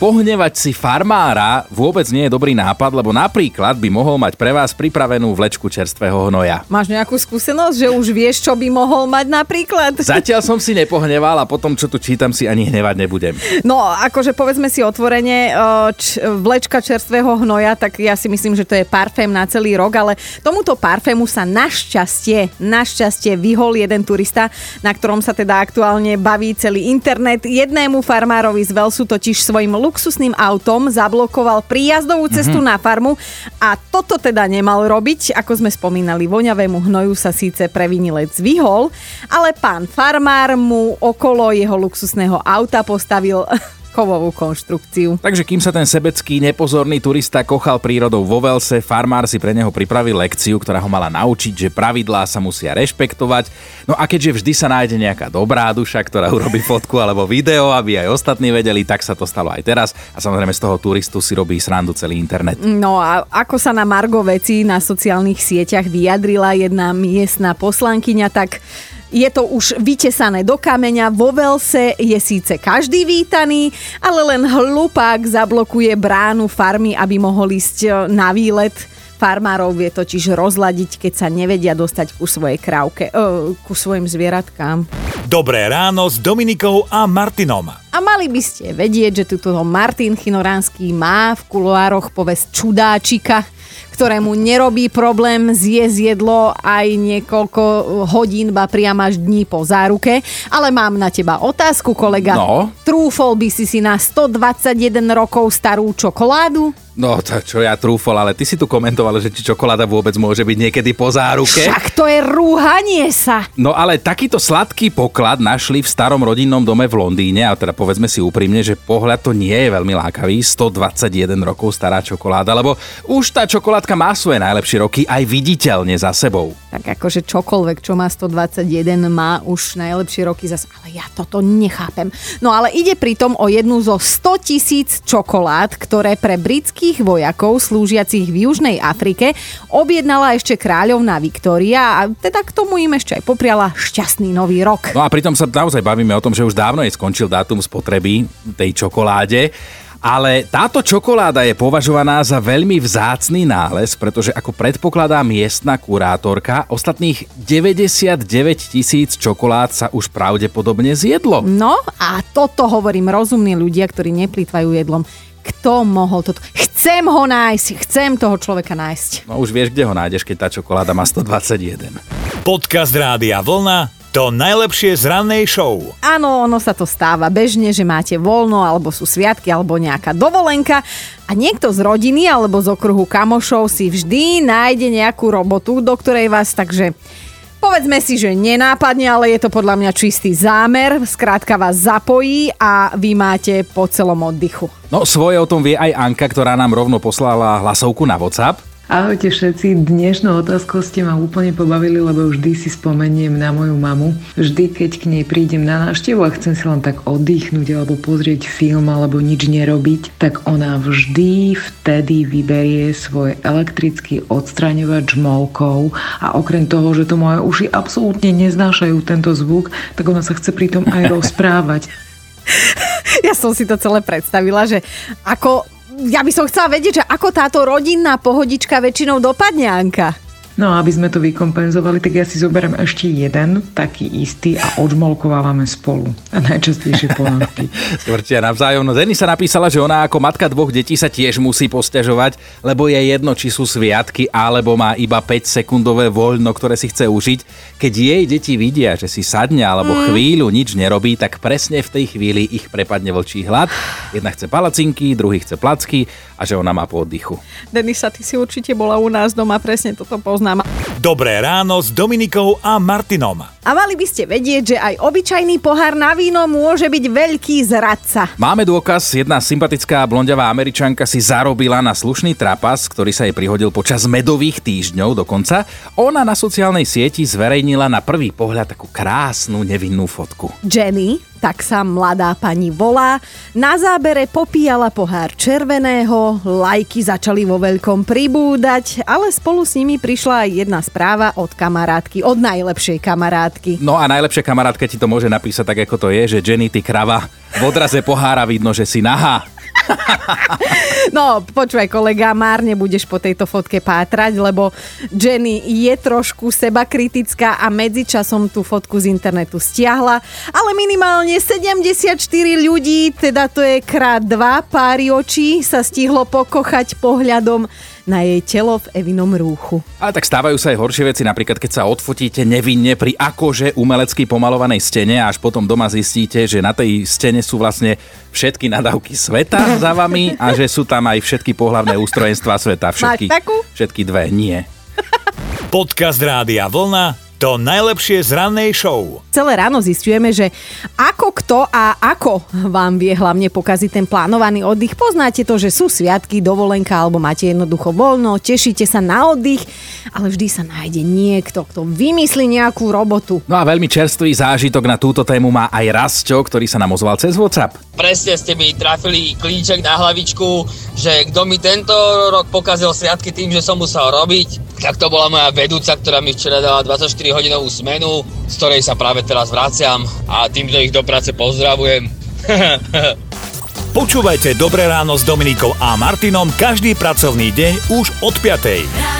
Pohnevať si farmára vôbec nie je dobrý nápad, lebo napríklad by mohol mať pre vás pripravenú vlečku čerstvého hnoja. Máš nejakú skúsenosť, že už vieš, čo by mohol mať napríklad? Zatiaľ som si nepohneval a potom, čo tu čítam, si ani hnevať nebudem. No, akože povedzme si otvorene, č- vlečka čerstvého hnoja, tak ja si myslím, že to je parfém na celý rok, ale tomuto parfému sa našťastie, našťastie vyhol jeden turista, na ktorom sa teda aktuálne baví celý internet. Jednému farmárovi z Velsu totiž svojim luxusným autom zablokoval príjazdovú cestu mm-hmm. na farmu a toto teda nemal robiť. Ako sme spomínali, voňavému hnoju sa síce previnilec vyhol, ale pán farmár mu okolo jeho luxusného auta postavil kovovú konštrukciu. Takže kým sa ten sebecký nepozorný turista kochal prírodou vo Velse, farmár si pre neho pripravil lekciu, ktorá ho mala naučiť, že pravidlá sa musia rešpektovať. No a keďže vždy sa nájde nejaká dobrá duša, ktorá urobí fotku alebo video, aby aj ostatní vedeli, tak sa to stalo aj teraz. A samozrejme z toho turistu si robí srandu celý internet. No a ako sa na Margo veci na sociálnych sieťach vyjadrila jedna miestna poslankyňa, tak je to už vytesané do kameňa, vo Velse je síce každý vítaný, ale len hlupák zablokuje bránu farmy, aby mohol ísť e, na výlet. Farmárov vie totiž rozladiť, keď sa nevedia dostať ku svojej krávke, uh, ku svojim zvieratkám. Dobré ráno s Dominikou a Martinom. A mali by ste vedieť, že tuto Martin Chinoránsky má v kuloároch povesť čudáčika, ktorému nerobí problém zjesť jedlo aj niekoľko hodín, ba priam až dní po záruke. Ale mám na teba otázku, kolega. No? Trúfol by si si na 121 rokov starú čokoládu? No, to čo ja trúfol, ale ty si tu komentoval, že či čokoláda vôbec môže byť niekedy po záruke. Však to je rúhanie sa. No ale takýto sladký poklad našli v starom rodinnom dome v Londýne a teda povedzme si úprimne, že pohľad to nie je veľmi lákavý, 121 rokov stará čokoláda, lebo už tá čokoládka má svoje najlepšie roky aj viditeľne za sebou. Tak akože čokoľvek, čo má 121, má už najlepšie roky zase, ale ja toto nechápem. No ale ide pritom o jednu zo 100 tisíc čokolád, ktoré pre britský britských vojakov slúžiacich v Južnej Afrike objednala ešte kráľovná Viktória a teda k tomu im ešte aj popriala šťastný nový rok. No a pritom sa naozaj bavíme o tom, že už dávno je skončil dátum spotreby tej čokoláde. Ale táto čokoláda je považovaná za veľmi vzácný nález, pretože ako predpokladá miestna kurátorka, ostatných 99 tisíc čokolád sa už pravdepodobne zjedlo. No a toto hovorím rozumní ľudia, ktorí neplýtvajú jedlom. Kto mohol toto? Chcem ho nájsť, chcem toho človeka nájsť. No už vieš, kde ho nájdeš, keď tá čokoláda má 121. Podcast Rádia Vlna to najlepšie z rannej show. Áno, ono sa to stáva bežne, že máte voľno, alebo sú sviatky, alebo nejaká dovolenka a niekto z rodiny alebo z okruhu kamošov si vždy nájde nejakú robotu, do ktorej vás takže Povedzme si, že nenápadne, ale je to podľa mňa čistý zámer. Skrátka vás zapojí a vy máte po celom oddychu. No svoje o tom vie aj Anka, ktorá nám rovno poslala hlasovku na WhatsApp. Ahojte všetci, dnešnou otázkou ste ma úplne pobavili, lebo vždy si spomeniem na moju mamu. Vždy, keď k nej prídem na návštevu a chcem si len tak oddychnúť alebo pozrieť film alebo nič nerobiť, tak ona vždy vtedy vyberie svoj elektrický odstraňovač molkov a okrem toho, že to moje uši absolútne neznášajú tento zvuk, tak ona sa chce pritom aj rozprávať. Ja som si to celé predstavila, že ako ja by som chcela vedieť, že ako táto rodinná pohodička väčšinou dopadne, Anka. No a aby sme to vykompenzovali, tak ja si zoberiem ešte jeden, taký istý a odžmolkovávame spolu. A najčastejšie ponožky. Skvrtia navzájom. No Denny sa napísala, že ona ako matka dvoch detí sa tiež musí posťažovať, lebo je jedno, či sú sviatky, alebo má iba 5 sekundové voľno, ktoré si chce užiť. Keď jej deti vidia, že si sadne alebo mm. chvíľu nič nerobí, tak presne v tej chvíli ich prepadne vlčí hlad. Jedna chce palacinky, druhý chce placky a že ona má po oddychu. Denisa, ty si určite bola u nás doma, presne toto pozná nám. Dobré ráno s Dominikou a Martinom. A mali by ste vedieť, že aj obyčajný pohár na víno môže byť veľký zradca. Máme dôkaz, jedna sympatická blondiavá američanka si zarobila na slušný trapas, ktorý sa jej prihodil počas medových týždňov dokonca. Ona na sociálnej sieti zverejnila na prvý pohľad takú krásnu nevinnú fotku. Jenny, tak sa mladá pani volá. Na zábere popíjala pohár červeného, lajky začali vo veľkom pribúdať, ale spolu s nimi prišla aj jedna správa od kamarátky, od najlepšej kamarátky. No a najlepšia kamarátka ti to môže napísať tak, ako to je, že Jenny, ty krava, v odraze pohára vidno, že si nahá. No, počúvaj kolega, márne budeš po tejto fotke pátrať, lebo Jenny je trošku seba kritická a medzičasom tú fotku z internetu stiahla, ale minimálne 74 ľudí, teda to je krát dva páry očí, sa stihlo pokochať pohľadom na jej telo v Evinom rúchu. Ale tak stávajú sa aj horšie veci, napríklad keď sa odfotíte nevinne pri akože umelecky pomalovanej stene a až potom doma zistíte, že na tej stene sú vlastne všetky nadávky sveta za vami a že sú tam aj všetky pohlavné ústrojenstva sveta. Všetky, Máš takú? všetky dve, nie. Podcast Rádia Vlna to najlepšie z rannej show. Celé ráno zistujeme, že ako kto a ako vám vie hlavne pokaziť ten plánovaný oddych. Poznáte to, že sú sviatky, dovolenka alebo máte jednoducho voľno, tešíte sa na oddych, ale vždy sa nájde niekto, kto vymyslí nejakú robotu. No a veľmi čerstvý zážitok na túto tému má aj Rastio, ktorý sa nám ozval cez WhatsApp. Presne ste mi trafili klíček na hlavičku, že kto mi tento rok pokazil sviatky tým, že som musel robiť, tak to bola moja vedúca, ktorá mi včera dala 24 hodinovú smenu, z ktorej sa práve teraz vraciam a týmto ich do práce pozdravujem. Počúvajte Dobré ráno s Dominikou a Martinom každý pracovný deň už od 5. Radio